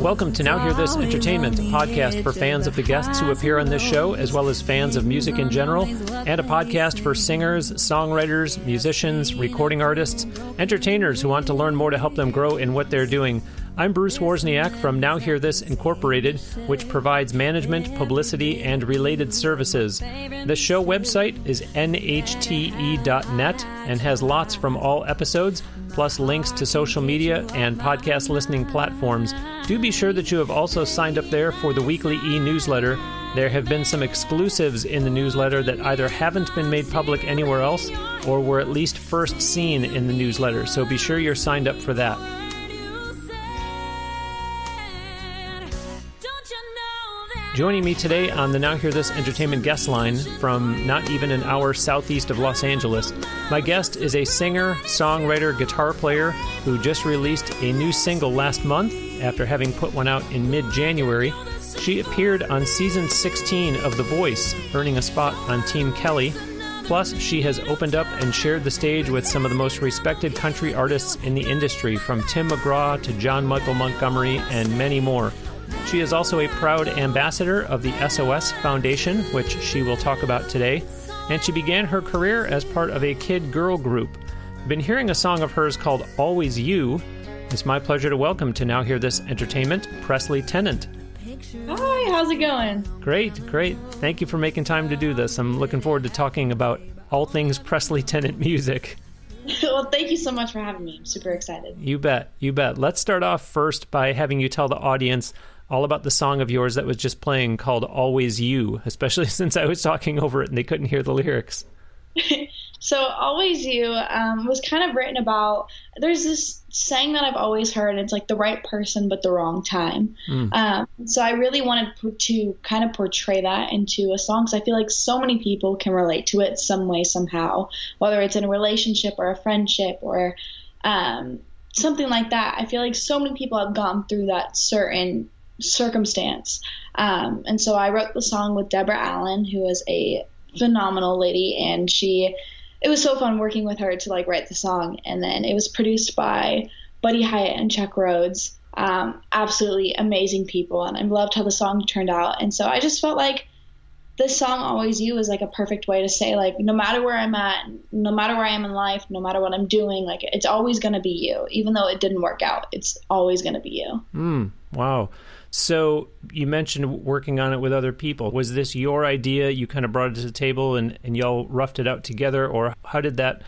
Welcome to Now Hear This Entertainment, a podcast for fans of the guests who appear on this show, as well as fans of music in general, and a podcast for singers, songwriters, musicians, recording artists, entertainers who want to learn more to help them grow in what they're doing. I'm Bruce Wozniak from Now Hear This Incorporated, which provides management, publicity, and related services. The show website is nhte.net and has lots from all episodes, plus links to social media and podcast listening platforms. Do be sure that you have also signed up there for the weekly e newsletter. There have been some exclusives in the newsletter that either haven't been made public anywhere else or were at least first seen in the newsletter, so be sure you're signed up for that. Joining me today on the Now Hear This Entertainment guest line from not even an hour southeast of Los Angeles, my guest is a singer, songwriter, guitar player who just released a new single last month after having put one out in mid January. She appeared on season 16 of The Voice, earning a spot on Team Kelly. Plus, she has opened up and shared the stage with some of the most respected country artists in the industry, from Tim McGraw to John Michael Montgomery and many more. She is also a proud ambassador of the SOS Foundation, which she will talk about today, and she began her career as part of a kid girl group. Been hearing a song of hers called Always You. It's my pleasure to welcome to Now Hear This Entertainment, Presley Tennant. Hi, how's it going? Great, great. Thank you for making time to do this. I'm looking forward to talking about all things Presley Tennant music. well, thank you so much for having me. I'm super excited. You bet, you bet. Let's start off first by having you tell the audience all about the song of yours that was just playing called Always You, especially since I was talking over it and they couldn't hear the lyrics. so, Always You um, was kind of written about. There's this saying that I've always heard. It's like the right person, but the wrong time. Mm. Um, so, I really wanted to kind of portray that into a song because I feel like so many people can relate to it some way, somehow, whether it's in a relationship or a friendship or um, something like that. I feel like so many people have gone through that certain circumstance. Um, and so I wrote the song with Deborah Allen, who is a phenomenal lady, and she. It was so fun working with her to like write the song, and then it was produced by Buddy Hyatt and Chuck Rhodes. Um, absolutely amazing people, and I loved how the song turned out. And so I just felt like this song always you is like a perfect way to say like no matter where i'm at no matter where i am in life no matter what i'm doing like it's always going to be you even though it didn't work out it's always going to be you mm, wow so you mentioned working on it with other people. Was this your idea? You kind of brought it to the table and, and y'all roughed it out together, or how did that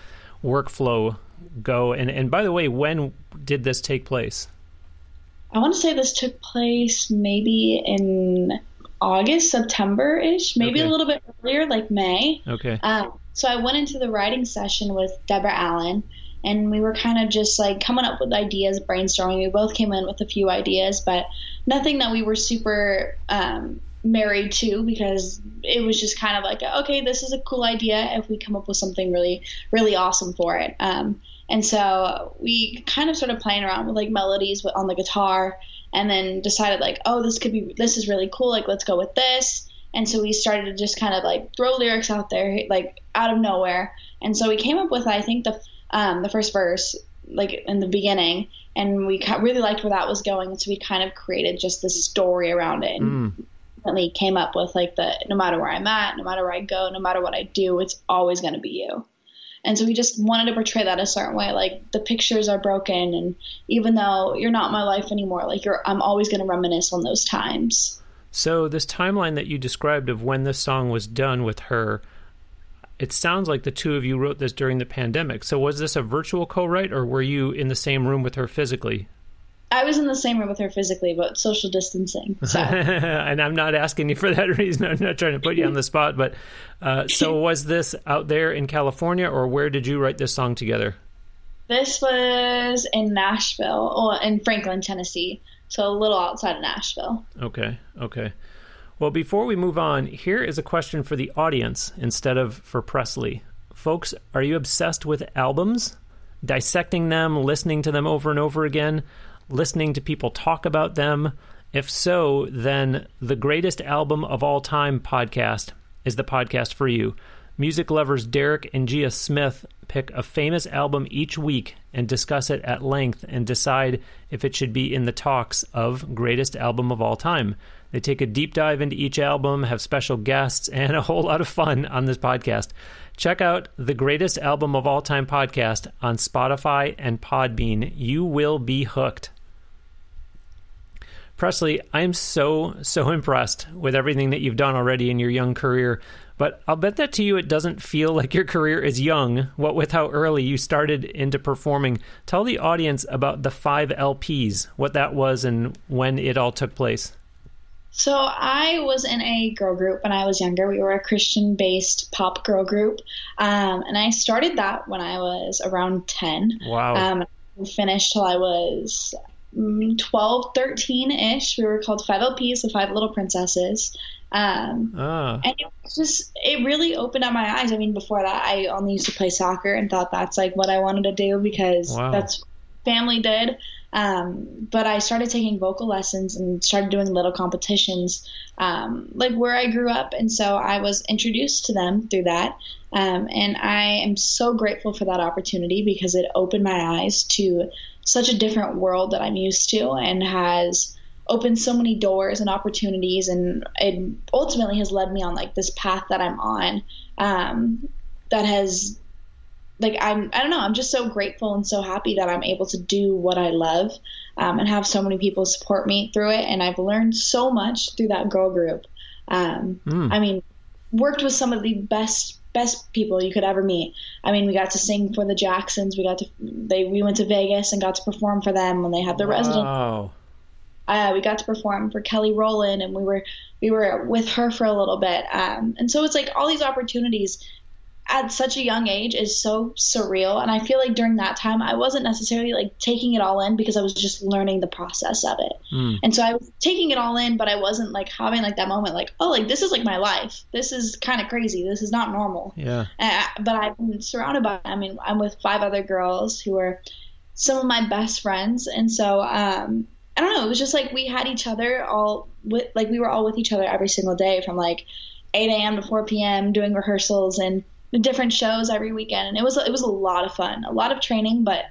workflow go? And and by the way, when did this take place? I want to say this took place maybe in August, September ish, maybe okay. a little bit earlier, like May. Okay. Um, so I went into the writing session with Deborah Allen, and we were kind of just like coming up with ideas, brainstorming. We both came in with a few ideas, but nothing that we were super um, married to because it was just kind of like, okay, this is a cool idea if we come up with something really, really awesome for it. Um, and so we kind of started playing around with like melodies on the guitar and then decided like, oh, this could be, this is really cool. Like, let's go with this. And so we started to just kind of like throw lyrics out there, like out of nowhere. And so we came up with, I think, the um, the first verse, like in the beginning, and we really liked where that was going. So we kind of created just this story around it, and mm. came up with like the no matter where I'm at, no matter where I go, no matter what I do, it's always going to be you. And so we just wanted to portray that a certain way. Like the pictures are broken, and even though you're not my life anymore, like you're, I'm always going to reminisce on those times. So this timeline that you described of when this song was done with her, it sounds like the two of you wrote this during the pandemic. So was this a virtual co-write, or were you in the same room with her physically? I was in the same room with her physically, but social distancing. So. and I'm not asking you for that reason. I'm not trying to put you on the spot. But uh, so was this out there in California, or where did you write this song together? This was in Nashville, or in Franklin, Tennessee. So a little outside of Nashville. Okay. Okay. Well, before we move on, here is a question for the audience instead of for Presley. Folks, are you obsessed with albums? Dissecting them, listening to them over and over again, listening to people talk about them? If so, then the greatest album of all time podcast is the podcast for you. music lovers Derek and Gia Smith pick a famous album each week and discuss it at length and decide if it should be in the talks of greatest album of all time. They take a deep dive into each album, have special guests, and a whole lot of fun on this podcast. Check out the greatest album of all time podcast on Spotify and Podbean. You will be hooked. Presley, I am so, so impressed with everything that you've done already in your young career. But I'll bet that to you, it doesn't feel like your career is young, what with how early you started into performing. Tell the audience about the five LPs, what that was, and when it all took place. So I was in a girl group when I was younger. We were a Christian-based pop girl group, um, and I started that when I was around ten. Wow. Um, finished till I was mm, 12, 13 ish. We were called Five LPs, the Five Little Princesses. Um, ah. And it was just, it really opened up my eyes. I mean, before that, I only used to play soccer and thought that's like what I wanted to do because Wow. that's family did. Um, but I started taking vocal lessons and started doing little competitions, um, like where I grew up. And so I was introduced to them through that. Um, and I am so grateful for that opportunity because it opened my eyes to such a different world that I'm used to and has opened so many doors and opportunities. And it ultimately has led me on like this path that I'm on, um, that has like I'm I don't know I'm just so grateful and so happy that I'm able to do what I love um, and have so many people support me through it and I've learned so much through that girl group. Um, Mm. I mean, worked with some of the best best people you could ever meet. I mean, we got to sing for the Jacksons. We got to they we went to Vegas and got to perform for them when they had the resident Wow. uh, we got to perform for Kelly Rowland, and we were we were with her for a little bit. Um, and so it's like all these opportunities at such a young age is so surreal. And I feel like during that time, I wasn't necessarily like taking it all in because I was just learning the process of it. Mm. And so I was taking it all in, but I wasn't like having like that moment, like oh, like this is like my life. This is kind of crazy. This is not normal. Yeah. Uh, but I've been surrounded by. I mean, I'm with five other girls who are some of my best friends, and so um, I don't know. It was just like we had each other all with, like we were all with each other every single day from like 8 a.m. to 4 p.m. doing rehearsals and different shows every weekend, and it was it was a lot of fun, a lot of training, but.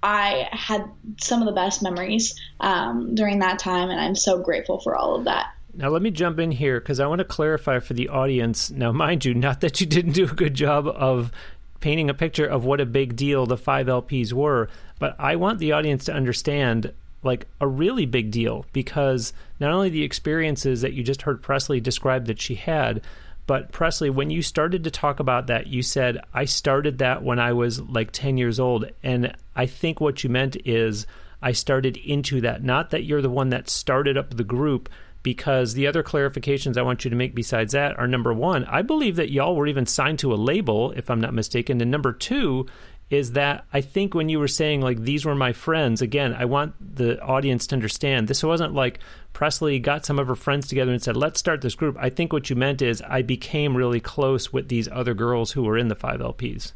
I had some of the best memories um, during that time, and I'm so grateful for all of that. Now, let me jump in here because I want to clarify for the audience. Now, mind you, not that you didn't do a good job of painting a picture of what a big deal the five LPs were, but I want the audience to understand like a really big deal because not only the experiences that you just heard Presley describe that she had, but Presley, when you started to talk about that, you said, I started that when I was like 10 years old. And I think what you meant is I started into that, not that you're the one that started up the group. Because the other clarifications I want you to make besides that are number one, I believe that y'all were even signed to a label, if I'm not mistaken. And number two is that I think when you were saying, like, these were my friends, again, I want the audience to understand this wasn't like Presley got some of her friends together and said, let's start this group. I think what you meant is I became really close with these other girls who were in the five LPs.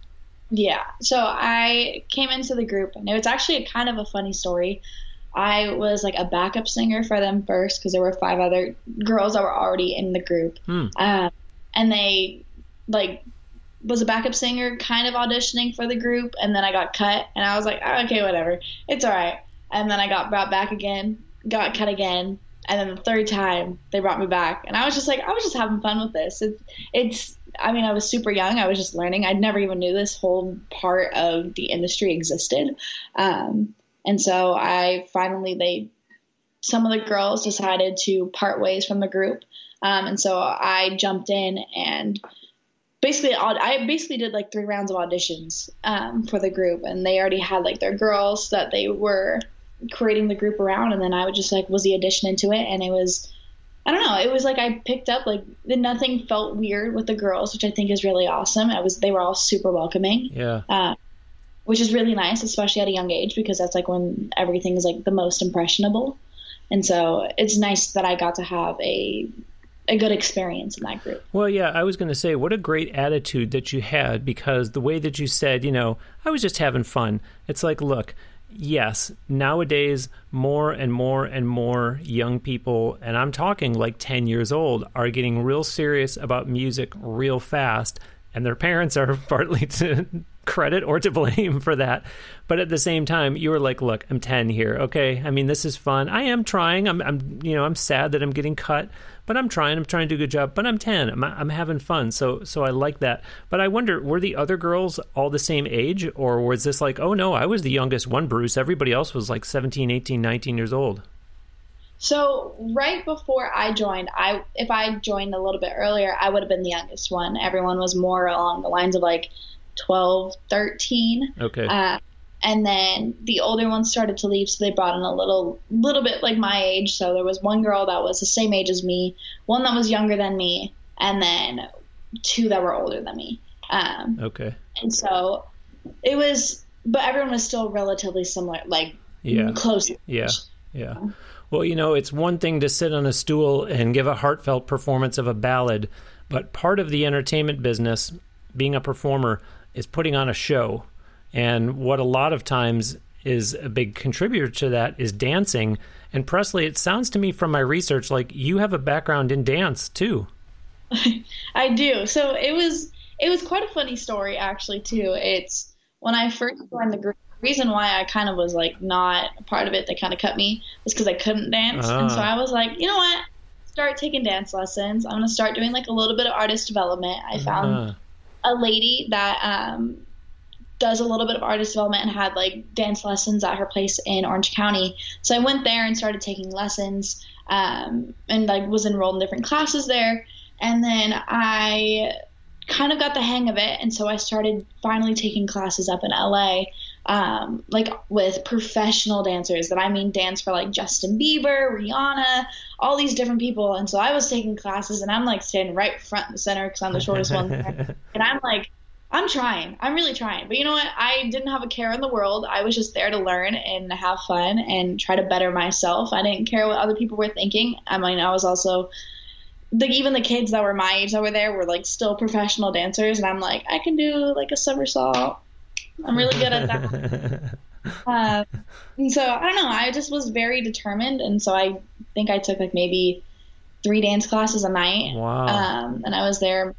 Yeah. So I came into the group, and it was actually kind of a funny story. I was like a backup singer for them first because there were five other girls that were already in the group, Hmm. um, and they like was a backup singer, kind of auditioning for the group, and then I got cut, and I was like, oh, okay, whatever, it's all right. And then I got brought back again, got cut again, and then the third time they brought me back, and I was just like, I was just having fun with this. It, it's, I mean, I was super young, I was just learning. I'd never even knew this whole part of the industry existed, um, and so I finally they, some of the girls decided to part ways from the group, um, and so I jumped in and basically I basically did like three rounds of auditions um, for the group, and they already had like their girls that they were creating the group around, and then I would just like was the addition into it, and it was I don't know, it was like I picked up like nothing felt weird with the girls, which I think is really awesome. I was they were all super welcoming, Yeah. uh, which is really nice, especially at a young age because that's like when everything is like the most impressionable, and so it's nice that I got to have a a good experience in that group. Well, yeah, I was going to say, what a great attitude that you had because the way that you said, you know, I was just having fun. It's like, look, yes, nowadays, more and more and more young people, and I'm talking like 10 years old, are getting real serious about music real fast. and their parents are partly to credit or to blame for that. But at the same time, you were like, "Look, I'm 10 here. Okay, I mean, this is fun. I am trying. I'm, I'm, you know, I'm sad that I'm getting cut, but I'm trying. I'm trying to do a good job. But I'm 10. I'm, I'm having fun. So, so I like that. But I wonder, were the other girls all the same age, or was this like, oh no, I was the youngest one, Bruce. Everybody else was like 17, 18, 19 years old. So right before I joined, I if I joined a little bit earlier, I would have been the youngest one. Everyone was more along the lines of like 12, 13. Okay. Uh, and then the older ones started to leave, so they brought in a little, little bit like my age. So there was one girl that was the same age as me, one that was younger than me, and then two that were older than me. Um, okay. And so it was, but everyone was still relatively similar, like yeah. close. Yeah. Yeah. Well, you know, it's one thing to sit on a stool and give a heartfelt performance of a ballad, but part of the entertainment business, being a performer, is putting on a show. And what a lot of times is a big contributor to that is dancing. And Presley, it sounds to me from my research like you have a background in dance too. I do. So it was it was quite a funny story actually too. It's when I first joined the group. The reason why I kind of was like not a part of it that kind of cut me was because I couldn't dance, and so Ah. I was like, you know what? Start taking dance lessons. I'm gonna start doing like a little bit of artist development. I found Ah, a lady that um, does a little bit of artist development and had like dance lessons at her place in Orange County. So I went there and started taking lessons um, and like was enrolled in different classes there. And then I kind of got the hang of it, and so I started finally taking classes up in LA. Um, like with professional dancers that I mean dance for like Justin Bieber, Rihanna, all these different people. And so I was taking classes and I'm like standing right front and center because I'm the shortest one there. And I'm like, I'm trying. I'm really trying. But you know what? I didn't have a care in the world. I was just there to learn and have fun and try to better myself. I didn't care what other people were thinking. I mean, I was also the even the kids that were my age that were there were like still professional dancers and I'm like, I can do like a somersault. I'm really good at that. Uh, and so I don't know. I just was very determined, and so I think I took like maybe three dance classes a night. Wow. Um, and I was there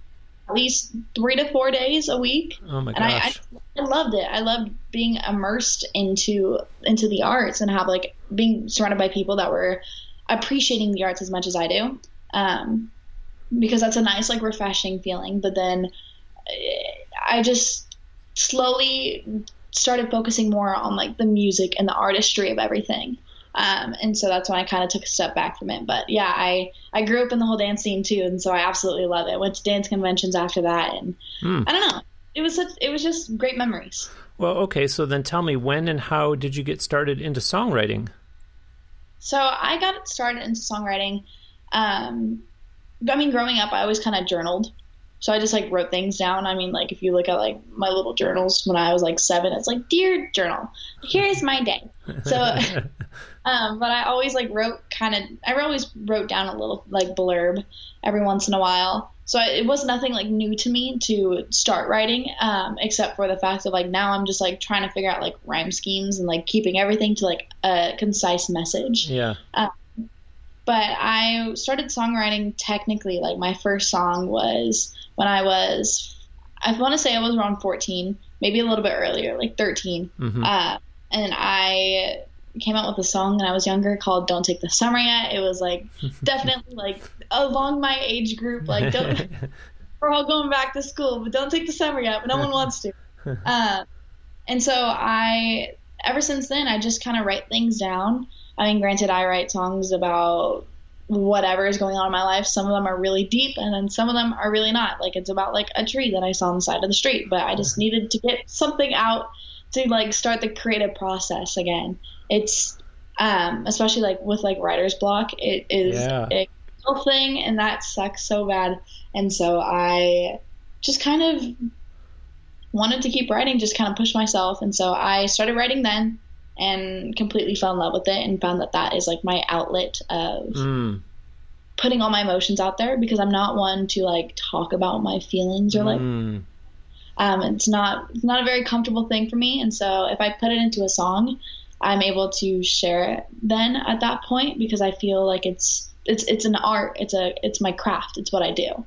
at least three to four days a week. oh my And I, I, gosh. I loved it. I loved being immersed into into the arts and have like being surrounded by people that were appreciating the arts as much as I do. Um, because that's a nice like refreshing feeling. But then eh, I just slowly started focusing more on like the music and the artistry of everything. Um, and so that's when I kind of took a step back from it. But yeah, I, I grew up in the whole dance scene too, and so I absolutely love it. Went to dance conventions after that, and Hmm. I don't know. It was such, it was just great memories. Well, okay, so then tell me when and how did you get started into songwriting? So I got started into songwriting. Um, I mean, growing up, I always kind of journaled. So I just like wrote things down. I mean, like if you look at like my little journals when I was like seven, it's like dear journal, here's my day. So, um, but I always like wrote kind of. I always wrote down a little like blurb every once in a while. So I, it was nothing like new to me to start writing, um, except for the fact of like now I'm just like trying to figure out like rhyme schemes and like keeping everything to like a concise message yeah. But I started songwriting technically. Like my first song was when I was, I want to say I was around 14, maybe a little bit earlier, like 13. hmm Uh, and I came out with a song when I was younger called "Don't Take the Summer Yet." It was like definitely like along my age group. Like don't, we're all going back to school, but don't take the summer yet. But no one wants to. Um, and so I, ever since then, I just kind of write things down. I mean, granted, I write songs about whatever is going on in my life. Some of them are really deep, and then some of them are really not. Like it's about like a tree that I saw on the side of the street, but I just needed to get something out to like start the creative process again. It's um, especially like with like writer's block, it is Yeah. a real thing, and that sucks so bad. And so I just kind of wanted to keep writing, just kind of push myself. And so I started writing then and completely fell in love with it and found that that is like my outlet of Mm, putting all my emotions out there because I'm not one to like talk about my feelings or like mm. um, it's not it's not a very comfortable thing for me. And so if I put it into a song, I'm able to share it then at that point because I feel like it's it's it's an art. It's a it's my craft. It's what I do.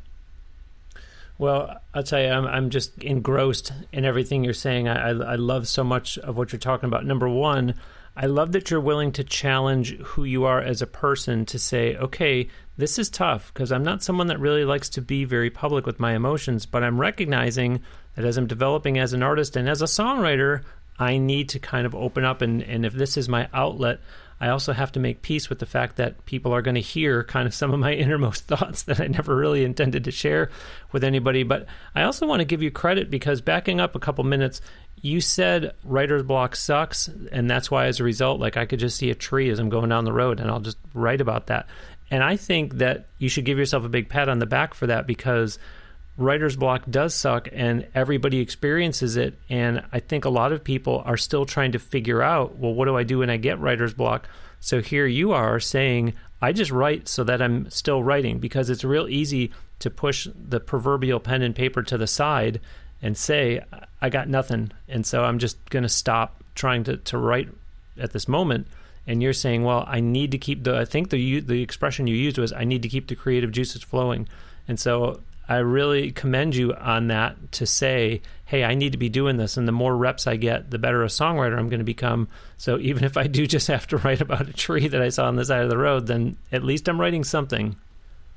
Well, I'll tell you, I'm, I'm just engrossed in everything you're saying. I, I, I love so much of what you're talking about. Number one, I love that you're willing to challenge who you are as a person to say, okay, this is tough because I'm not someone that really likes to be very public with my emotions, but I'm recognizing that as I'm developing as an artist and as a songwriter, I need to kind of open up. And, and if this is my outlet, I also have to make peace with the fact that people are going to hear kind of some of my innermost thoughts that I never really intended to share with anybody. But I also want to give you credit because backing up a couple minutes, you said writer's block sucks. And that's why, as a result, like I could just see a tree as I'm going down the road and I'll just write about that. And I think that you should give yourself a big pat on the back for that because writer's block does suck and everybody experiences it. And I think a lot of people are still trying to figure out, well, what do I do when I get writer's block? So here you are saying, I just write so that I'm still writing because it's real easy to push the proverbial pen and paper to the side and say, I got nothing. And so I'm just going to stop trying to, to write at this moment. And you're saying, well, I need to keep the, I think the, the expression you used was, I need to keep the creative juices flowing. And so I really commend you on that to say, hey, I need to be doing this. And the more reps I get, the better a songwriter I'm going to become. So even if I do just have to write about a tree that I saw on the side of the road, then at least I'm writing something.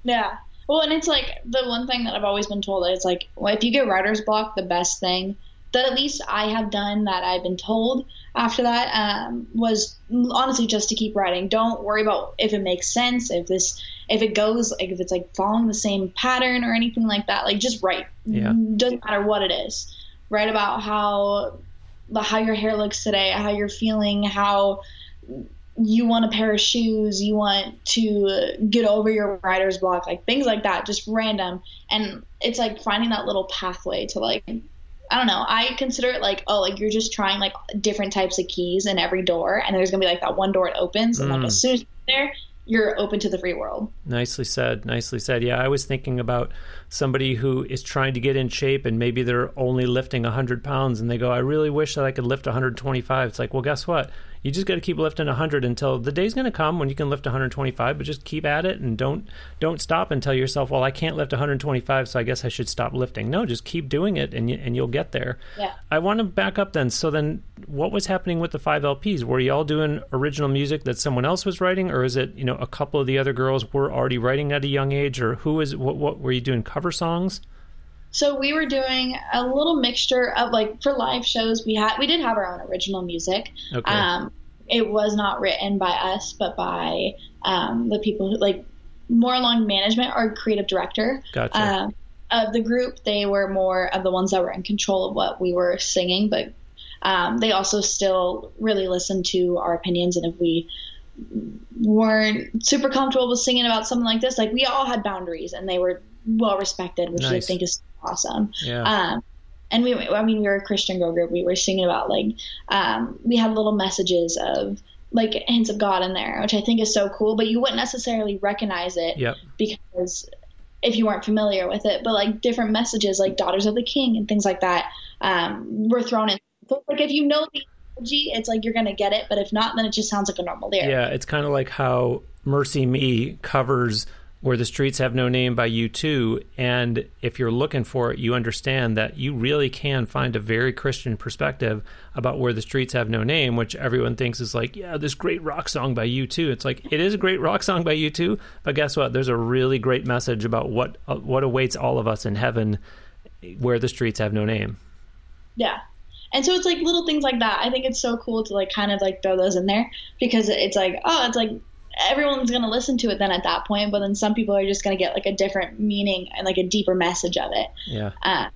Yeah. Well, and it's like the one thing that I've always been told is like, well, if you get writer's block, the best thing that at least I have done that I've been told after that um, was honestly just to keep writing. Don't worry about if it makes sense, if this, if it goes, like if it's like following the same pattern or anything like that. Like just write. Yeah. Doesn't matter what it is. Write about how, the how your hair looks today, how you're feeling, how you want a pair of shoes, you want to get over your writer's block, like things like that, just random. And it's like finding that little pathway to like I don't know. I consider it like, oh, like you're just trying like different types of keys in every door, and there's gonna be like that one door it opens, and like as mm. soon as you're there, you're open to the free world. Nicely said. Nicely said. Yeah, I was thinking about somebody who is trying to get in shape and maybe they're only lifting 100 pounds and they go, I really wish that I could lift 125. It's like, well, guess what? You just got to keep lifting 100 until the day's going to come when you can lift 125 but just keep at it and don't don't stop and tell yourself well i can't lift 125 so i guess i should stop lifting. No just keep doing it and, you, and you'll get there. Yeah. I want to back up then. So then what was happening with the five lps were you all doing original music that someone else was writing or is it you know a couple of the other girls were already writing at a young age or who is what, what were you doing cover songs so we were doing a little mixture of like for live shows we had we did have our own original music. Okay. Um, it was not written by us, but by um, the people who like more along management or creative director gotcha. uh, of the group. They were more of the ones that were in control of what we were singing, but um, they also still really listened to our opinions. And if we weren't super comfortable with singing about something like this, like we all had boundaries and they were well respected, which nice. I think is awesome. Yeah. Um, and we, I mean, we were a Christian girl group. We were singing about like, um, we had little messages of like hints of God in there, which I think is so cool. But you wouldn't necessarily recognize it yep. because if you weren't familiar with it. But like different messages, like daughters of the King and things like that, um, were thrown in. So, like if you know the it's like you're gonna get it. But if not, then it just sounds like a normal lyric. Yeah, it's kind of like how MercyMe covers where the streets have no name by U2 and if you're looking for it you understand that you really can find a very christian perspective about where the streets have no name which everyone thinks is like yeah this great rock song by U2 it's like it is a great rock song by U2 but guess what? There's a really great message about what uh, what awaits all of us in heaven where the streets have no name. Yeah. And so it's like little things like that. I think it's so cool to like kind of like throw those in there because it's like oh it's like everyone's going to listen to it then at that point but then some people are just going to get like a different meaning and like a deeper message of it yeah uh,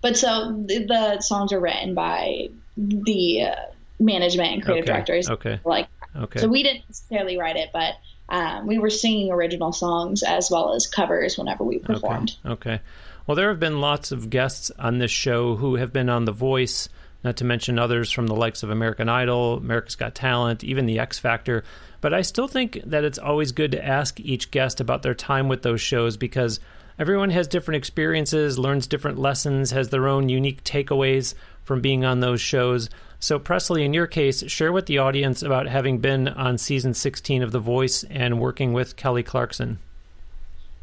but so the, the, songs are written by the uh, management and creative okay. directors okay like okay so we didn't necessarily write it but um, we were singing original songs as well as covers whenever we performed okay. okay well there have been lots of guests on this show who have been on the voice not to mention others from the likes of American Idol, America's Got Talent, even the X Factor. But I still think that it's always good to ask each guest about their time with those shows because everyone has different experiences, learns different lessons, has their own unique takeaways from being on those shows. So, Presley, in your case, share with the audience about having been on season 16 of The Voice and working with Kelly Clarkson.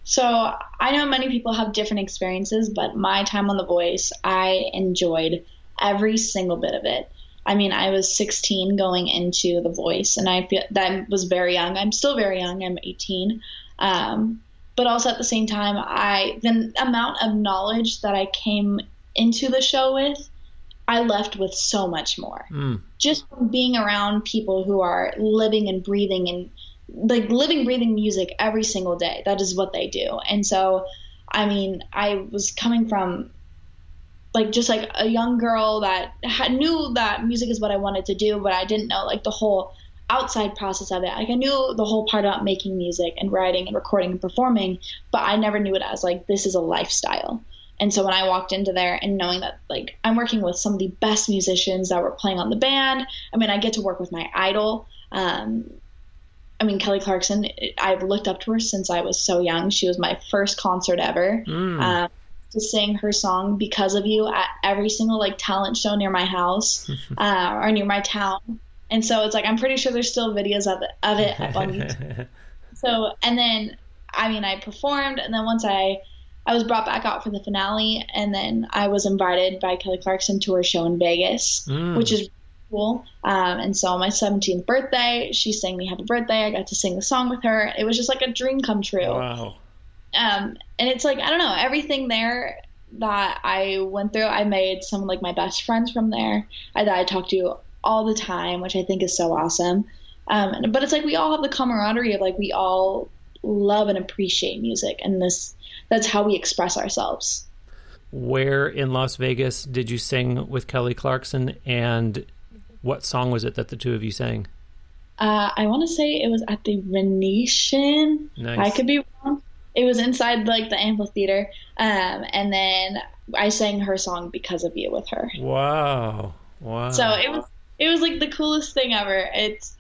So I know many people have different experiences, but my time on The Voice, I enjoyed every single bit of it. I mean, I was 16 going into The Voice, and I feel that was very young. I'm still very young. I'm 18. Um, but also at the same time, I the amount of knowledge that I came into the show with, I left with so much more. Mm. Just being around people who are living and breathing and like living, breathing music every single day. That is what they do. And so, I mean, I was coming from like just like a young girl that had, knew that music is what I wanted to do, but I didn't know like the whole outside process of it. Like I knew the whole part about making music and writing and recording and performing, but I never knew it as like this is a lifestyle. And so when I walked into there and knowing that like I'm working with some of the best musicians that were playing on the band, I mean I get to work with my idol. Um, I mean Kelly Clarkson. I've looked up to her since I was so young. She was my first concert ever. Mm. Um, to sing her song "Because of You" at every single like talent show near my house uh, or near my town. And so it's like I'm pretty sure there's still videos of it, of it up on YouTube. so and then I mean I performed and then once I I was brought back out for the finale and then I was invited by Kelly Clarkson to her show in Vegas, mm. which is cool. Um, and so on my 17th birthday, she sang me happy birthday. I got to sing the song with her. It was just like a dream come true. Wow. Um, and it's like I don't know everything there that I went through. I made some like my best friends from there I, that I talk to all the time, which I think is so awesome. Um, but it's like we all have the camaraderie of like we all love and appreciate music, and this that's how we express ourselves. Where in Las Vegas did you sing with Kelly Clarkson, and what song was it that the two of you sang? Uh, I want to say it was at the Venetian. Nice. I could be wrong. It was inside like the amphitheater, um, and then I sang her song "Because of You" with her. Wow! Wow! So it was it was like the coolest thing ever. It's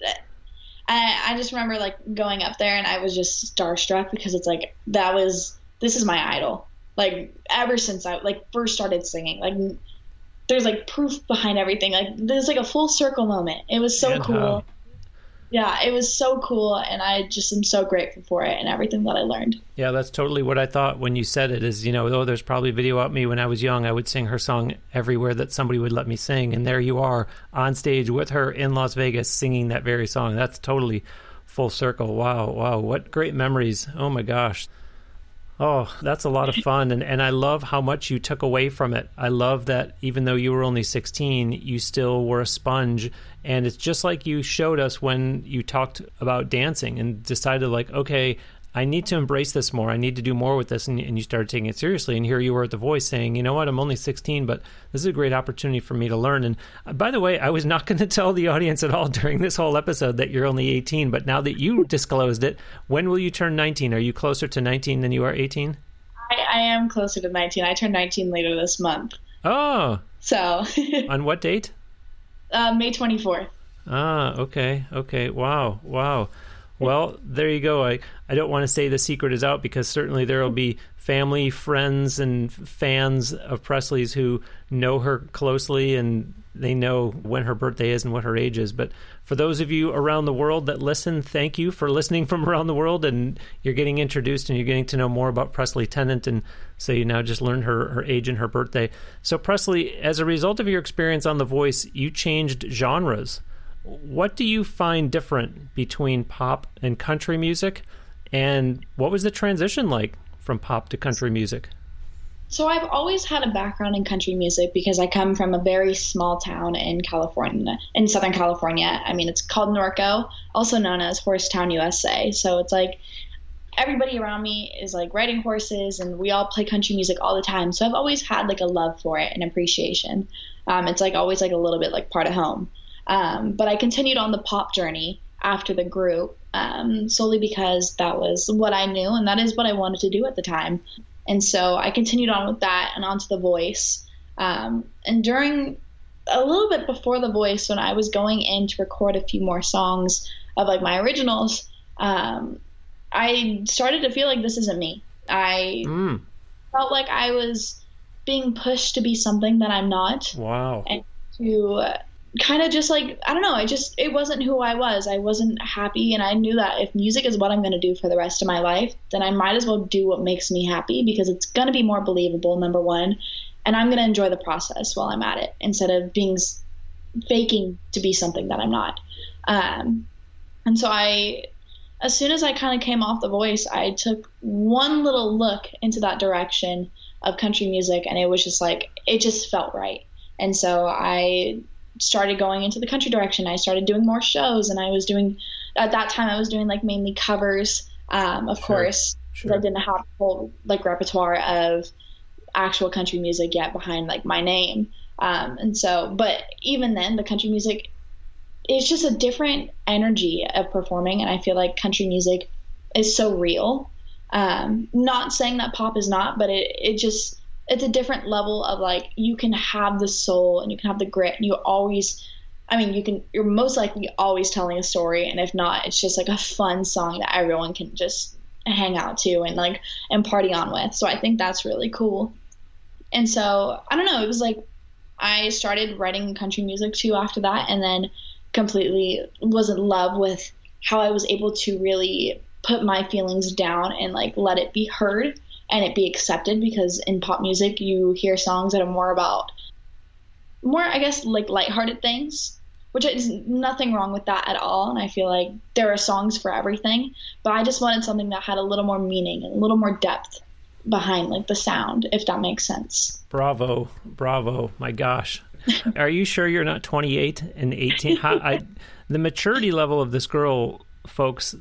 I, I just remember like going up there and I was just starstruck because it's like that was this is my idol. Like ever since I like first started singing, like there's like proof behind everything. Like there's like a full circle moment. It was so and cool. How? Yeah, it was so cool, and I just am so grateful for it and everything that I learned. Yeah, that's totally what I thought when you said it. Is you know, oh, there's probably video of me when I was young. I would sing her song everywhere that somebody would let me sing, and there you are on stage with her in Las Vegas singing that very song. That's totally full circle. Wow, wow, what great memories! Oh my gosh. Oh, that's a lot of fun. And, and I love how much you took away from it. I love that even though you were only 16, you still were a sponge. And it's just like you showed us when you talked about dancing and decided, like, okay, I need to embrace this more. I need to do more with this. And, and, you started taking it seriously. And here you were at The Voice saying, you know what, I'm only 16, but this is a great opportunity for me to learn. And uh, by the way, I was not going to tell the audience at all during this whole episode that you're only 18. But now that you disclosed it, when will you turn 19? Are you closer to 19 than you are 18? I, I am closer to 19. I turn 19 later this month. Oh. So. on what date? Uh, May 24th. Ah, okay. Okay. Wow. Wow. Well, there you go. I, I don't want to say the secret is out because certainly there will be family, friends, and fans of Presley's who know her closely and they know when her birthday is and what her age is. But for those of you around the world that listen, thank you for listening from around the world. And you're getting introduced and you're getting to know more about Presley Tennant. And so you now just learned her, her age and her birthday. So, Presley, as a result of your experience on The Voice, you changed genres. What do you find different between pop and country music? And what was the transition like from pop to country music? So I've always had a background in country music because I come from a very small town in California, in Southern California. I mean, it's called Norco, also known as Horsetown, USA. So it's like everybody around me is like riding horses, and we all play country music all the time. So I've always had like a love for it and appreciation. Um, it's like always like a little bit like part of home. Um, but I continued on the pop journey after the group um, solely because that was what I knew and that is what I wanted to do at the time. And so I continued on with that and onto The Voice. Um, and during a little bit before The Voice, when I was going in to record a few more songs of like my originals, um, I started to feel like this isn't me. I mm. felt like I was being pushed to be something that I'm not. Wow. And to kind of just like I don't know, I just it wasn't who I was. I wasn't happy and I knew that if music is what I'm going to do for the rest of my life, then I might as well do what makes me happy because it's going to be more believable number 1 and I'm going to enjoy the process while I'm at it instead of being faking to be something that I'm not. Um, and so I as soon as I kind of came off the voice, I took one little look into that direction of country music and it was just like it just felt right. And so I started going into the country direction. I started doing more shows, and I was doing at that time I was doing like mainly covers, um, of sure, course, sure. I didn't have a whole like repertoire of actual country music yet behind like my name. Um, and so, but even then, the country music it's just a different energy of performing, and I feel like country music is so real. Um, not saying that pop is not, but it it just it's a different level of like you can have the soul and you can have the grit and you always I mean you can you're most likely always telling a story and if not it's just like a fun song that everyone can just hang out to and like and party on with. So I think that's really cool. And so I don't know, it was like I started writing country music too after that and then completely was in love with how I was able to really put my feelings down and like let it be heard and it be accepted because in pop music you hear songs that are more about more I guess like lighthearted things which is nothing wrong with that at all and I feel like there are songs for everything but I just wanted something that had a little more meaning and a little more depth behind like the sound if that makes sense. Bravo. Bravo. My gosh. Are you sure you're not 28 and 18 How, I, the maturity level of this girl folks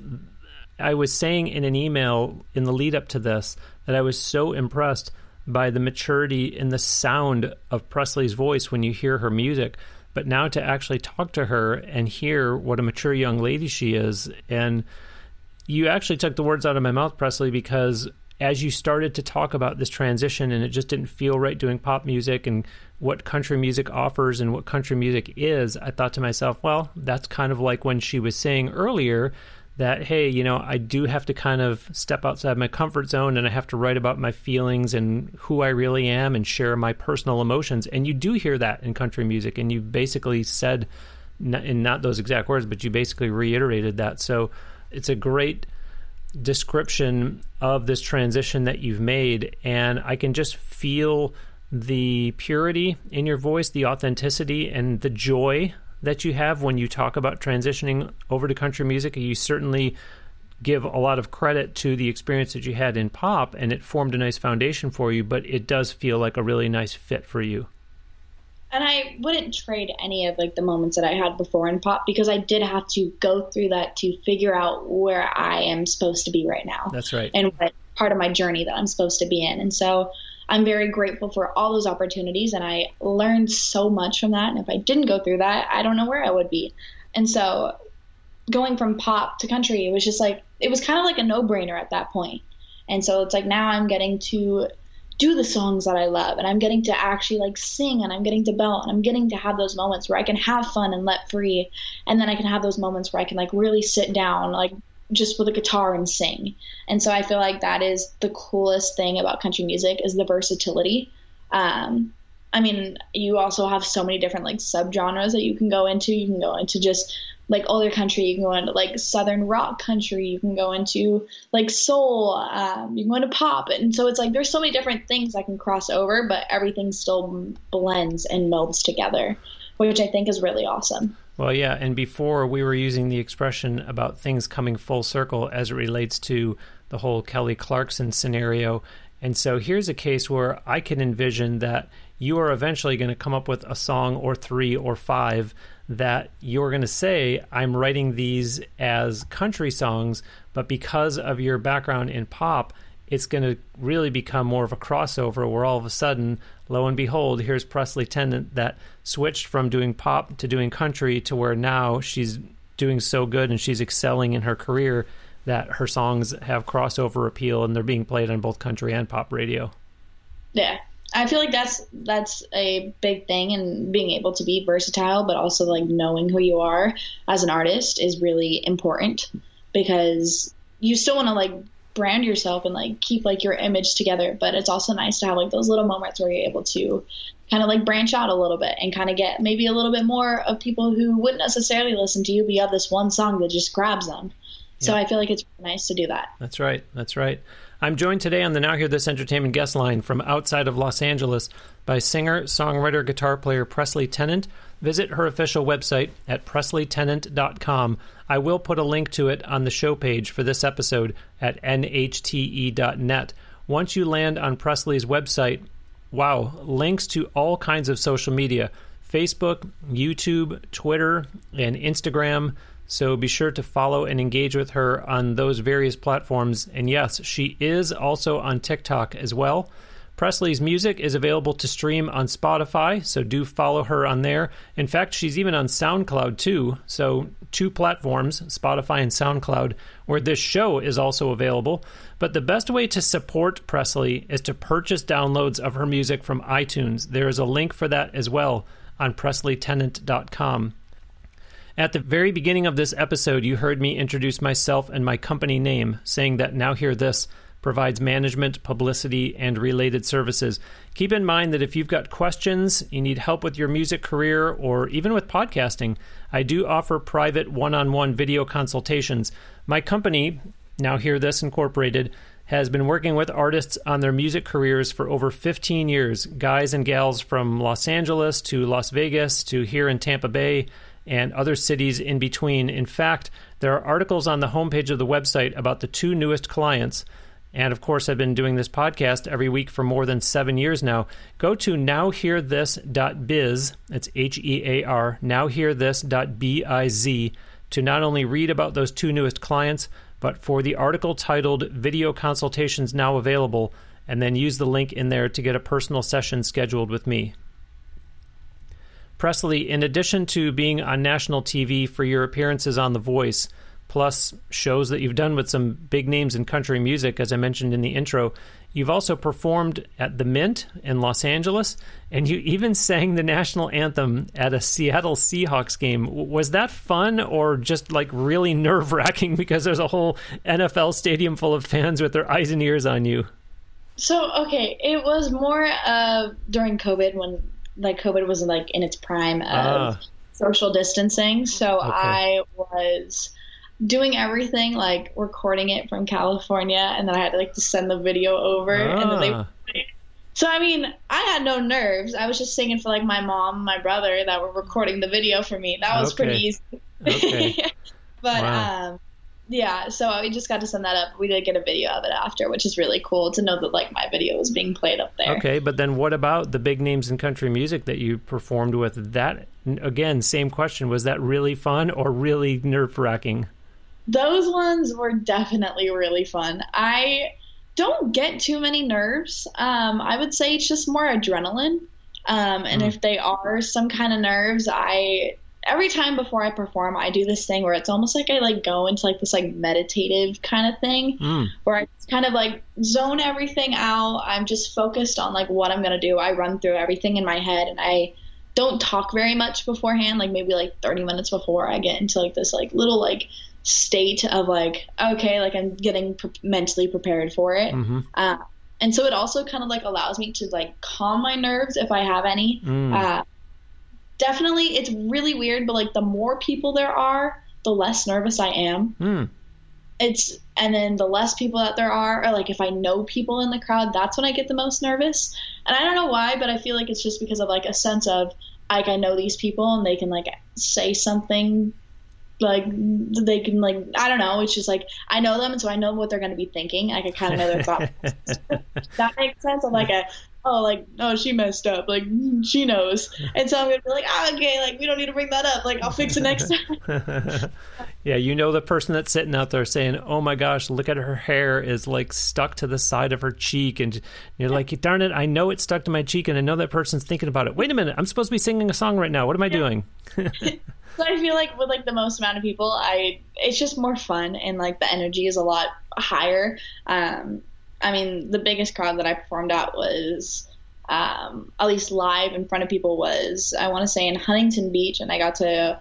I was saying in an email in the lead up to this that I was so impressed by the maturity and the sound of Presley's voice when you hear her music. But now to actually talk to her and hear what a mature young lady she is, and you actually took the words out of my mouth, Presley, because as you started to talk about this transition and it just didn't feel right doing pop music and what country music offers and what country music is, I thought to myself, well, that's kind of like when she was saying earlier that hey you know i do have to kind of step outside my comfort zone and i have to write about my feelings and who i really am and share my personal emotions. And you do hear that in country music and you basically said in not those exact words but you basically reiterated that. So it's a great description of this transition that you've made. And i can just feel the purity in your voice the authenticity and the joy that you have when you talk about transitioning over to country music. You certainly give a lot of credit to the experience that you had in pop and it formed a nice foundation for you, but it does feel like a really nice fit for you. And I wouldn't trade any of like the moments that I had before in pop because I did have to go through that to figure out where I am supposed to be right now. That's right. And what part of my journey that I'm supposed to be in. And so I'm very grateful for all those opportunities and I learned so much from that. And if I didn't go through that, I don't know where I would be. And so going from pop to country, it was just like, it was kind of like a no brainer at that point. And so it's like now I'm getting to do the songs that I love and I'm getting to actually like sing and I'm getting to belt and I'm getting to have those moments where I can have fun and let free and then I can have those moments where I can like really sit down like just with a guitar and sing. And so I feel like that is the coolest thing about country music is the versatility. Um, I mean, you also have so many different like subgenres that you can go into. You can go into just like older country. You can go into like southern rock country. You can go into like soul. Um, you can go into pop. And so it's like there's so many different things that can cross over, but everything still blends and melds together, which I think is really awesome. Well, yeah, and before we were using the expression about things coming full circle as it relates to the whole Kelly Clarkson scenario. And so here's a case where I can envision that you are eventually going to come up with a song or three or five that you're going to say, I'm writing these as country songs, but because of your background in pop, it's going to really become more of a crossover where all of a sudden, lo and behold, here's Presley Tennant that switched from doing pop to doing country to where now she's doing so good and she's excelling in her career that her songs have crossover appeal and they're being played on both country and pop radio. Yeah. I feel like that's that's a big thing and being able to be versatile but also like knowing who you are as an artist is really important because you still want to like brand yourself and like keep like your image together but it's also nice to have like those little moments where you're able to kind of like branch out a little bit and kind of get maybe a little bit more of people who wouldn't necessarily listen to you, but you have this one song that just grabs them. So I feel like it's nice to do that. That's right. That's right. I'm joined today on the Now Hear This Entertainment guest line from outside of Los Angeles by singer, songwriter, guitar player Presley Tennant. Visit her official website at presleytennant.com. I will put a link to it on the show page for this episode at nhte.net. Once you land on Presley's website, wow, links to all kinds of social media Facebook, YouTube, Twitter, and Instagram. So be sure to follow and engage with her on those various platforms. And yes, she is also on TikTok as well. Presley's music is available to stream on Spotify, so do follow her on there. In fact, she's even on SoundCloud too, so two platforms, Spotify and SoundCloud, where this show is also available. But the best way to support Presley is to purchase downloads of her music from iTunes. There is a link for that as well on presleytennant.com. At the very beginning of this episode, you heard me introduce myself and my company name, saying that Now Hear This provides management, publicity, and related services. Keep in mind that if you've got questions, you need help with your music career, or even with podcasting, I do offer private one on one video consultations. My company, Now Hear This Incorporated, has been working with artists on their music careers for over 15 years. Guys and gals from Los Angeles to Las Vegas to here in Tampa Bay and other cities in between. In fact, there are articles on the homepage of the website about the two newest clients. And of course, I've been doing this podcast every week for more than seven years now. Go to nowhearthis.biz, it's H E A R, nowhearthis.biz, to not only read about those two newest clients, but for the article titled Video Consultations Now Available, and then use the link in there to get a personal session scheduled with me. Presley, in addition to being on national TV for your appearances on The Voice, plus shows that you've done with some big names in country music, as I mentioned in the intro. You've also performed at the Mint in Los Angeles, and you even sang the national anthem at a Seattle Seahawks game. Was that fun or just like really nerve wracking because there's a whole NFL stadium full of fans with their eyes and ears on you? So, okay, it was more uh, during COVID when like COVID was like in its prime of ah. social distancing. So okay. I was doing everything like recording it from California, and then I had to like to send the video over, ah. and then they. Ah. So I mean, I had no nerves. I was just singing for like my mom, my brother that were recording the video for me. That was okay. pretty easy. Okay. but wow. um, yeah, so we just got to send that up. We did get a video of it after, which is really cool to know that like my video was being played up there. Okay, but then what about the big names in country music that you performed with? That again, same question. Was that really fun or really nerve wracking? those ones were definitely really fun. I don't get too many nerves. Um, I would say it's just more adrenaline. Um, and mm. if they are some kind of nerves, I every time before I perform, I do this thing where it's almost like I like go into like this like meditative kind of thing mm. where I kind of like zone everything out. I'm just focused on like what I'm gonna do. I run through everything in my head and I don't talk very much beforehand, like maybe like 30 minutes before I get into like this like little like state of like okay like i'm getting pre- mentally prepared for it mm-hmm. uh, and so it also kind of like allows me to like calm my nerves if i have any mm. uh, definitely it's really weird but like the more people there are the less nervous i am mm. it's and then the less people that there are or like if i know people in the crowd that's when i get the most nervous and i don't know why but i feel like it's just because of like a sense of like i know these people and they can like say something like they can like I don't know. It's just like I know them, and so I know what they're going to be thinking. I can kind of know their thoughts. that makes sense. I'm like a oh like oh she messed up like she knows, and so I'm gonna be like oh, okay like we don't need to bring that up. Like I'll fix it next time. yeah, you know the person that's sitting out there saying oh my gosh look at her hair is like stuck to the side of her cheek, and you're like darn it I know it's stuck to my cheek, and I know that person's thinking about it. Wait a minute, I'm supposed to be singing a song right now. What am I yeah. doing? so I feel like with like the most amount of people, I it's just more fun and like the energy is a lot higher. Um, I mean, the biggest crowd that I performed at was um, at least live in front of people was I want to say in Huntington Beach, and I got to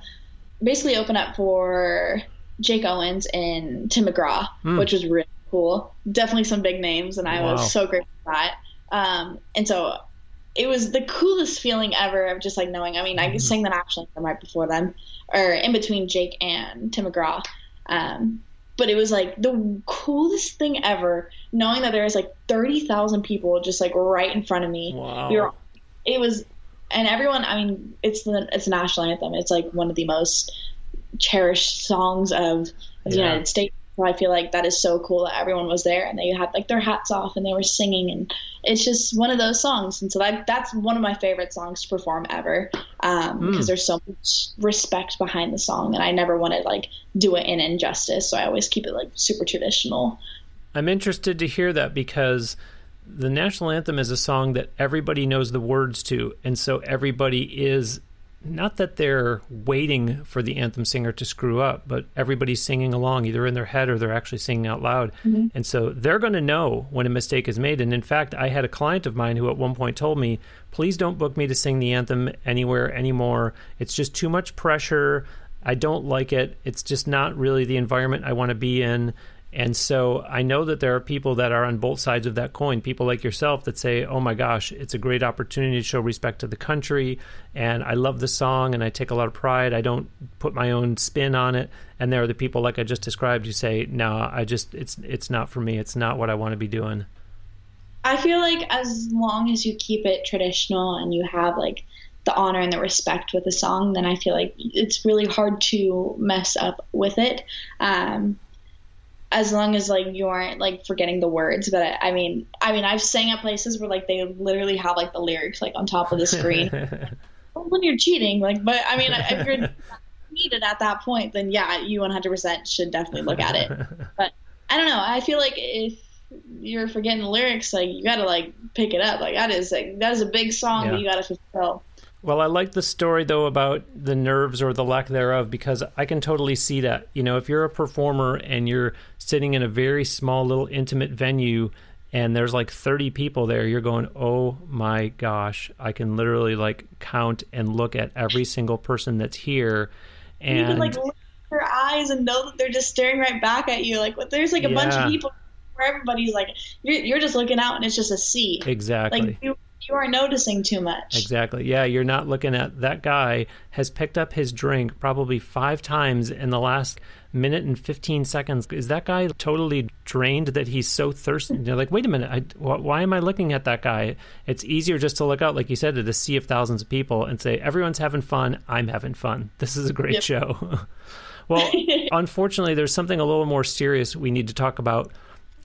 basically open up for Jake Owens and Tim McGraw, mm. which was really cool. Definitely some big names, and I wow. was so grateful for that. Um, and so it was the coolest feeling ever of just like knowing. I mean, I mm-hmm. sang the national anthem right before them, or in between Jake and Tim McGraw. Um, but it was like the coolest thing ever knowing that there was like 30,000 people just like right in front of me. Wow. Were, it was, and everyone, I mean, it's the, it's a national anthem. It's like one of the most cherished songs of the yeah. United States. I feel like that is so cool that everyone was there and they had like their hats off and they were singing and it's just one of those songs. And so that that's one of my favorite songs to perform ever because um, mm. there's so much respect behind the song and I never want to like do it in injustice. So I always keep it like super traditional. I'm interested to hear that because the national anthem is a song that everybody knows the words to and so everybody is not that they're waiting for the anthem singer to screw up, but everybody's singing along, either in their head or they're actually singing out loud. Mm-hmm. And so they're going to know when a mistake is made. And in fact, I had a client of mine who at one point told me, please don't book me to sing the anthem anywhere anymore. It's just too much pressure. I don't like it. It's just not really the environment I want to be in. And so I know that there are people that are on both sides of that coin, people like yourself that say, oh my gosh, it's a great opportunity to show respect to the country. And I love the song and I take a lot of pride. I don't put my own spin on it. And there are the people like I just described who say, no, I just, it's, it's not for me. It's not what I want to be doing. I feel like as long as you keep it traditional and you have like the honor and the respect with the song, then I feel like it's really hard to mess up with it. Um, as long as like you aren't like forgetting the words. But I, I, mean, I mean, I've sang at places where like they literally have like the lyrics like on top of the screen. when you're cheating, like, but I mean, if you're needed at that point, then yeah, you 100% should definitely look at it. But I don't know. I feel like if you're forgetting the lyrics, like you got to like pick it up. Like that is like that is a big song yeah. that you got to fulfill. Well, I like the story though about the nerves or the lack thereof because I can totally see that. You know, if you're a performer and you're sitting in a very small little intimate venue and there's like 30 people there, you're going, "Oh my gosh, I can literally like count and look at every single person that's here." And you can like look at their eyes and know that they're just staring right back at you. Like there's like a yeah. bunch of people where everybody's like you're you're just looking out and it's just a sea. Exactly. Like you you are noticing too much. Exactly. Yeah, you're not looking at that guy has picked up his drink probably five times in the last minute and 15 seconds. Is that guy totally drained that he's so thirsty? You're like, wait a minute, I, wh- why am I looking at that guy? It's easier just to look out, like you said, at a sea of thousands of people and say, everyone's having fun. I'm having fun. This is a great yep. show. well, unfortunately, there's something a little more serious we need to talk about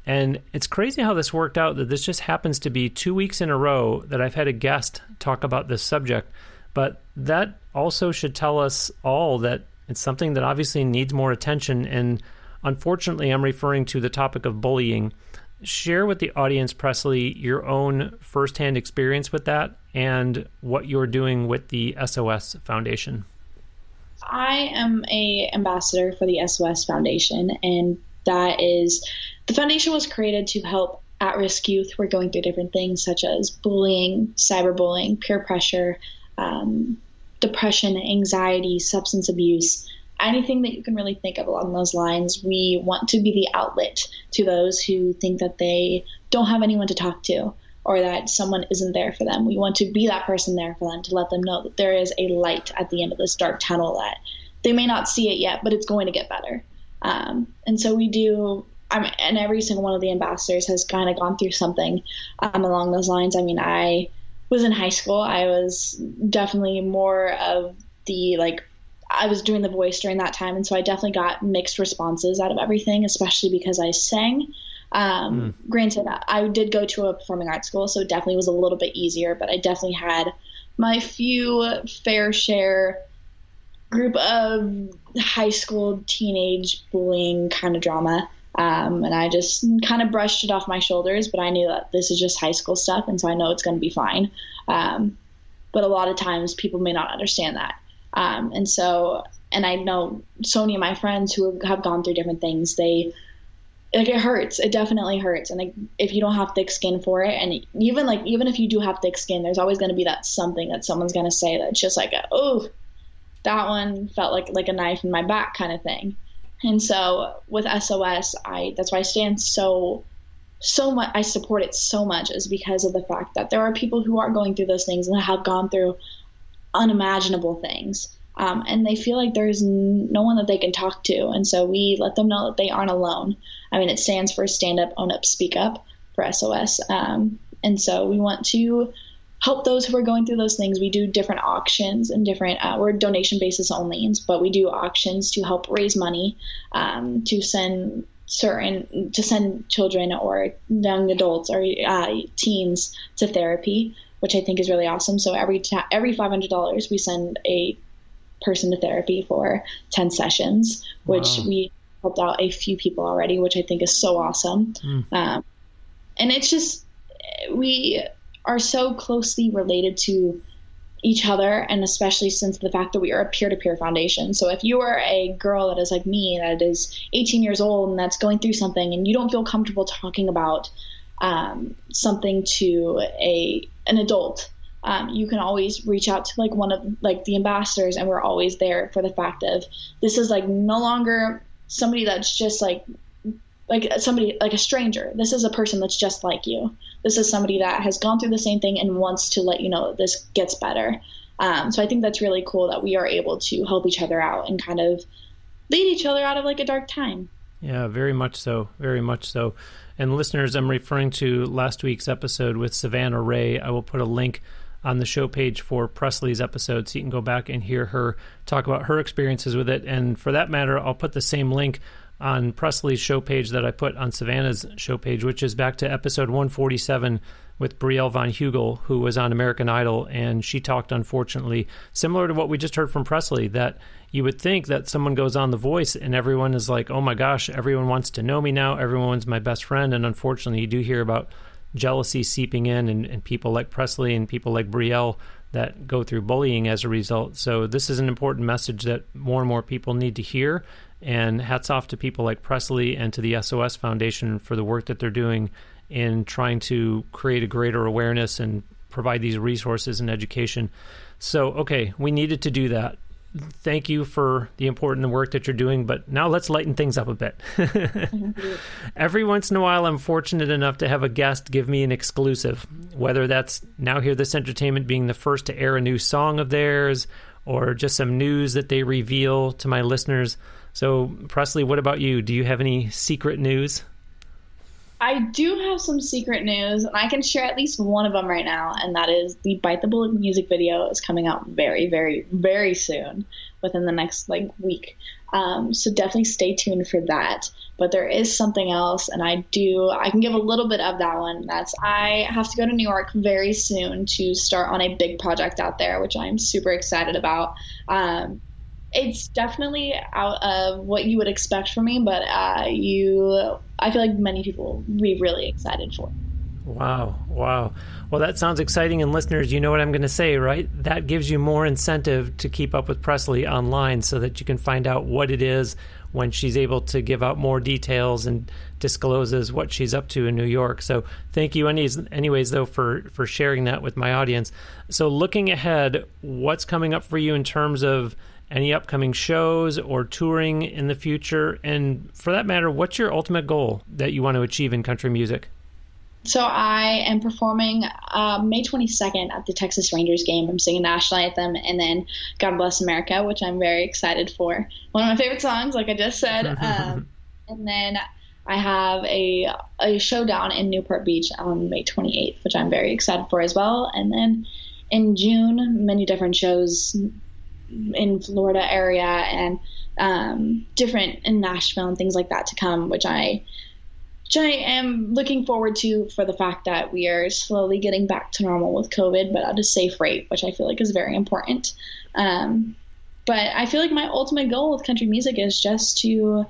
and it's crazy how this worked out that this just happens to be two weeks in a row that I've had a guest talk about this subject. But that also should tell us all that it's something that obviously needs more attention. And unfortunately, I'm referring to the topic of bullying. Share with the audience, Presley, your own firsthand experience with that and what you're doing with the SOS Foundation. I am a ambassador for the SOS Foundation, and that is the foundation was created to help at risk youth who are going through different things such as bullying, cyberbullying, peer pressure, um, depression, anxiety, substance abuse, anything that you can really think of along those lines. We want to be the outlet to those who think that they don't have anyone to talk to or that someone isn't there for them. We want to be that person there for them to let them know that there is a light at the end of this dark tunnel that they may not see it yet, but it's going to get better. Um, and so we do I'm, and every single one of the ambassadors has kind of gone through something um, along those lines. I mean, I was in high school. I was definitely more of the like I was doing the voice during that time, and so I definitely got mixed responses out of everything, especially because I sang. Um, mm. Granted, I did go to a performing arts school, so it definitely was a little bit easier, but I definitely had my few fair share group of high school teenage bullying kind of drama. Um, and I just kind of brushed it off my shoulders, but I knew that this is just high school stuff, and so I know it's going to be fine. Um, but a lot of times people may not understand that. Um, and so, and I know so many of my friends who have gone through different things, they, like it hurts. It definitely hurts. And like, if you don't have thick skin for it, and even like, even if you do have thick skin, there's always going to be that something that someone's going to say that's just like, oh, that one felt like, like a knife in my back kind of thing. And so with SOS, I that's why I stand so so much I support it so much is because of the fact that there are people who are going through those things and have gone through unimaginable things. Um, and they feel like there's no one that they can talk to. And so we let them know that they aren't alone. I mean, it stands for Stand Up, Own Up, Speak Up for SOS. Um, and so we want to help those who are going through those things. We do different auctions and different, uh, we're donation basis only, but we do auctions to help raise money um, to send certain to send children or young adults or uh, teens to therapy, which I think is really awesome. So every ta- every five hundred dollars, we send a person to therapy for ten sessions, which wow. we helped out a few people already, which I think is so awesome. Mm. Um, and it's just we are so closely related to each other and especially since the fact that we are a peer-to-peer foundation. So if you are a girl that is like me that is 18 years old and that's going through something and you don't feel comfortable talking about um, something to a an adult um, you can always reach out to like one of like the ambassadors and we're always there for the fact of this is like no longer somebody that's just like like somebody like a stranger. This is a person that's just like you. This is somebody that has gone through the same thing and wants to let you know this gets better. Um, so i think that's really cool that we are able to help each other out and kind of lead each other out of like a dark time. Yeah very much so very much so. And listeners i'm referring to last week's episode with savannah ray. I will put a link on the show page for Presley's episode so you can go back and hear her talk about her experiences with it. And for that matter, I'll put the same link on Presley's show page that I put on Savannah's show page, which is back to episode 147 with Brielle von Hugel, who was on American Idol, and she talked, unfortunately, similar to what we just heard from Presley, that you would think that someone goes on The Voice and everyone is like, oh my gosh, everyone wants to know me now, everyone's my best friend, and unfortunately, you do hear about jealousy seeping in and, and people like Presley and people like Brielle that go through bullying as a result. So this is an important message that more and more people need to hear and hats off to people like Presley and to the SOS Foundation for the work that they're doing in trying to create a greater awareness and provide these resources and education. So, okay, we needed to do that. Thank you for the important work that you're doing, but now let's lighten things up a bit. Every once in a while, I'm fortunate enough to have a guest give me an exclusive, whether that's Now Hear This Entertainment being the first to air a new song of theirs or just some news that they reveal to my listeners. So, Presley, what about you? Do you have any secret news? I do have some secret news, and I can share at least one of them right now, and that is the Bite the Bullet music video is coming out very, very, very soon, within the next like week. Um, so definitely stay tuned for that. But there is something else, and I do I can give a little bit of that one. That's I have to go to New York very soon to start on a big project out there, which I'm super excited about. Um, it's definitely out of what you would expect from me, but uh, you, I feel like many people will be really excited for. Wow, wow. Well, that sounds exciting. And listeners, you know what I'm going to say, right? That gives you more incentive to keep up with Presley online so that you can find out what it is when she's able to give out more details and discloses what she's up to in New York. So thank you, anyways, anyways though, for, for sharing that with my audience. So looking ahead, what's coming up for you in terms of any upcoming shows or touring in the future? And for that matter, what's your ultimate goal that you want to achieve in country music? So I am performing uh, May 22nd at the Texas Rangers game. I'm singing national anthem and then God Bless America, which I'm very excited for. One of my favorite songs, like I just said. Um, and then I have a a showdown in Newport Beach on May 28th, which I'm very excited for as well. And then in June, many different shows in Florida area and um, different in Nashville and things like that to come, which I which I am looking forward to for the fact that we are slowly getting back to normal with COVID, but at a safe rate, which I feel like is very important. Um, but I feel like my ultimate goal with country music is just to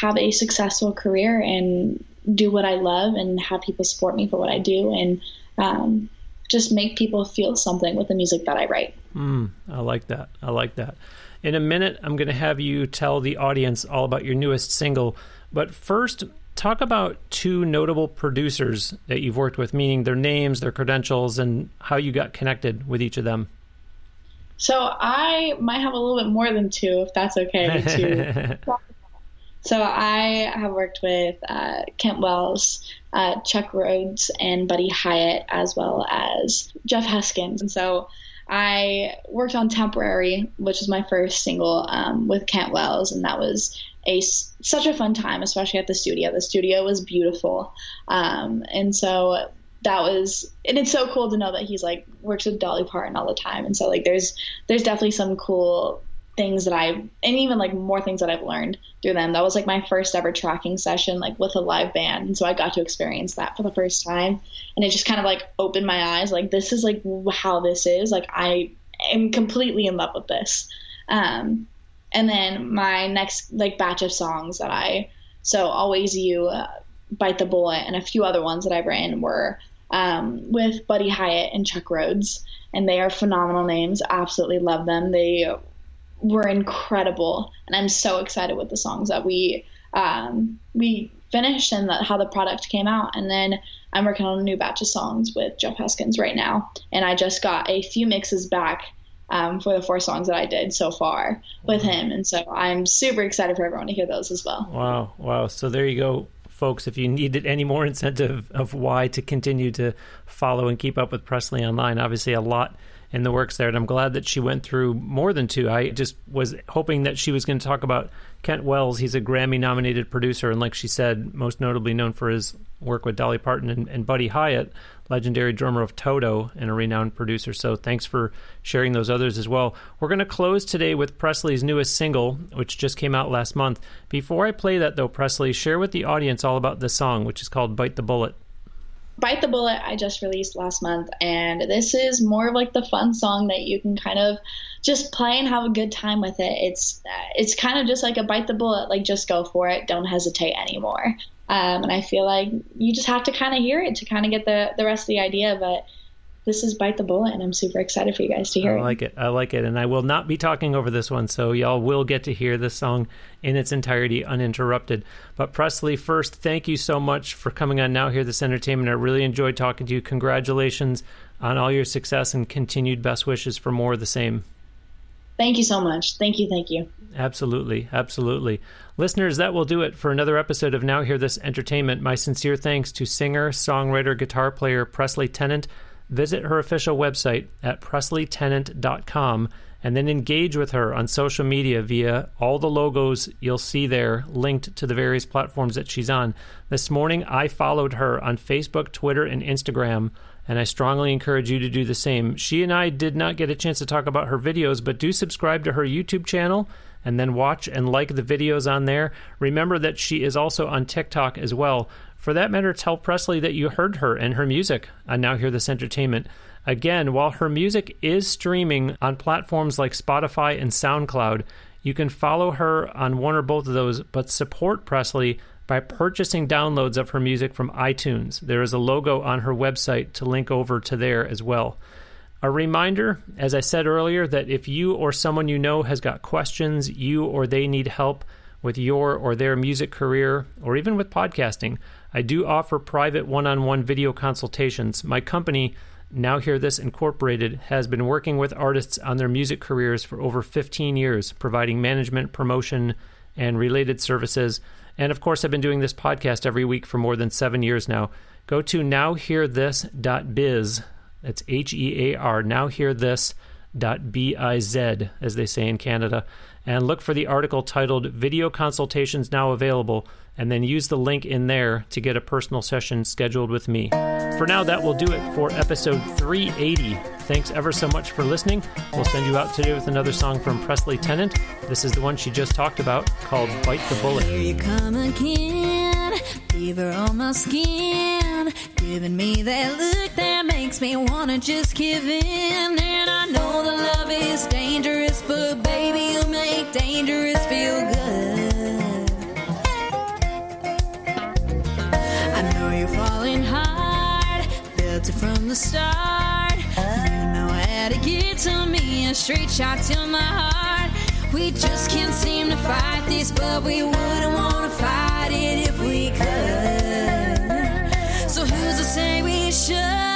have a successful career and do what I love and have people support me for what I do and um, just make people feel something with the music that I write. Mm, I like that. I like that. In a minute, I'm going to have you tell the audience all about your newest single. But first, talk about two notable producers that you've worked with, meaning their names, their credentials, and how you got connected with each of them. So I might have a little bit more than two, if that's okay. To So I have worked with uh, Kent Wells, uh, Chuck Rhodes, and Buddy Hyatt, as well as Jeff Haskins. And so I worked on Temporary, which was my first single um, with Kent Wells, and that was a such a fun time, especially at the studio. The studio was beautiful, um, and so that was and it's so cool to know that he's like works with Dolly Parton all the time, and so like there's there's definitely some cool things that I and even like more things that I've learned through them. That was like my first ever tracking session like with a live band. And so I got to experience that for the first time and it just kind of like opened my eyes like this is like how this is. Like I am completely in love with this. Um and then my next like batch of songs that I so always you uh, bite the bullet and a few other ones that I've written were um, with Buddy Hyatt and Chuck Rhodes and they are phenomenal names. Absolutely love them. They were incredible, and I'm so excited with the songs that we um, we finished and that how the product came out. And then I'm working on a new batch of songs with Jeff Haskins right now, and I just got a few mixes back um, for the four songs that I did so far with him, and so I'm super excited for everyone to hear those as well. Wow, wow! So there you go, folks. If you needed any more incentive of why to continue to follow and keep up with Presley online, obviously a lot in the works there. And I'm glad that she went through more than two. I just was hoping that she was going to talk about Kent Wells. He's a Grammy nominated producer, and like she said, most notably known for his work with Dolly Parton and, and Buddy Hyatt, legendary drummer of Toto and a renowned producer. So thanks for sharing those others as well. We're going to close today with Presley's newest single, which just came out last month. Before I play that, though, Presley, share with the audience all about this song, which is called Bite the Bullet. Bite the Bullet I just released last month, and this is more of like the fun song that you can kind of just play and have a good time with it. It's it's kind of just like a bite the bullet, like just go for it, don't hesitate anymore. Um, and I feel like you just have to kind of hear it to kind of get the the rest of the idea. But this is Bite the Bullet, and I'm super excited for you guys to hear it. I like it. I like it. And I will not be talking over this one, so y'all will get to hear this song in its entirety uninterrupted. But Presley, first, thank you so much for coming on Now Hear This Entertainment. I really enjoyed talking to you. Congratulations on all your success and continued best wishes for more of the same. Thank you so much. Thank you. Thank you. Absolutely. Absolutely. Listeners, that will do it for another episode of Now Hear This Entertainment. My sincere thanks to singer, songwriter, guitar player Presley Tennant visit her official website at presleytennant.com and then engage with her on social media via all the logos you'll see there linked to the various platforms that she's on. This morning, I followed her on Facebook, Twitter, and Instagram, and I strongly encourage you to do the same. She and I did not get a chance to talk about her videos, but do subscribe to her YouTube channel and then watch and like the videos on there. Remember that she is also on TikTok as well. For that matter, tell Presley that you heard her and her music on Now Hear This Entertainment. Again, while her music is streaming on platforms like Spotify and SoundCloud, you can follow her on one or both of those, but support Presley by purchasing downloads of her music from iTunes. There is a logo on her website to link over to there as well. A reminder, as I said earlier, that if you or someone you know has got questions, you or they need help with your or their music career, or even with podcasting, I do offer private one on one video consultations. My company, Now Hear This Incorporated, has been working with artists on their music careers for over 15 years, providing management, promotion, and related services. And of course, I've been doing this podcast every week for more than seven years now. Go to nowhearthis.biz. That's H E A R, nowhearthis.biz, as they say in Canada. And look for the article titled Video Consultations Now Available and then use the link in there to get a personal session scheduled with me. For now, that will do it for episode 380. Thanks ever so much for listening. We'll send you out today with another song from Presley Tennant. This is the one she just talked about called Bite the Bullet. Here you come again, fever on my skin, giving me that look that makes me wanna just give in. And I know the love is dangerous, but baby, you make dangerous feel good. It from the start. You know how to get to me, a straight shot to my heart. We just can't seem to fight this, but we wouldn't wanna fight it if we could. So who's to say we should?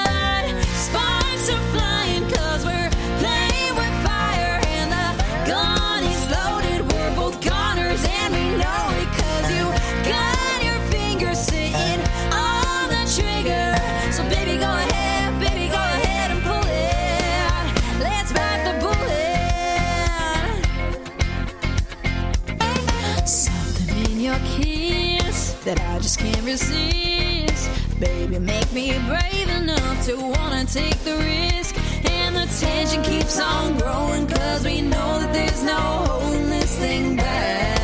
that I just can't resist. Baby, make me brave enough to wanna take the risk. And the tension keeps on growing, cause we know that there's no holding this thing back.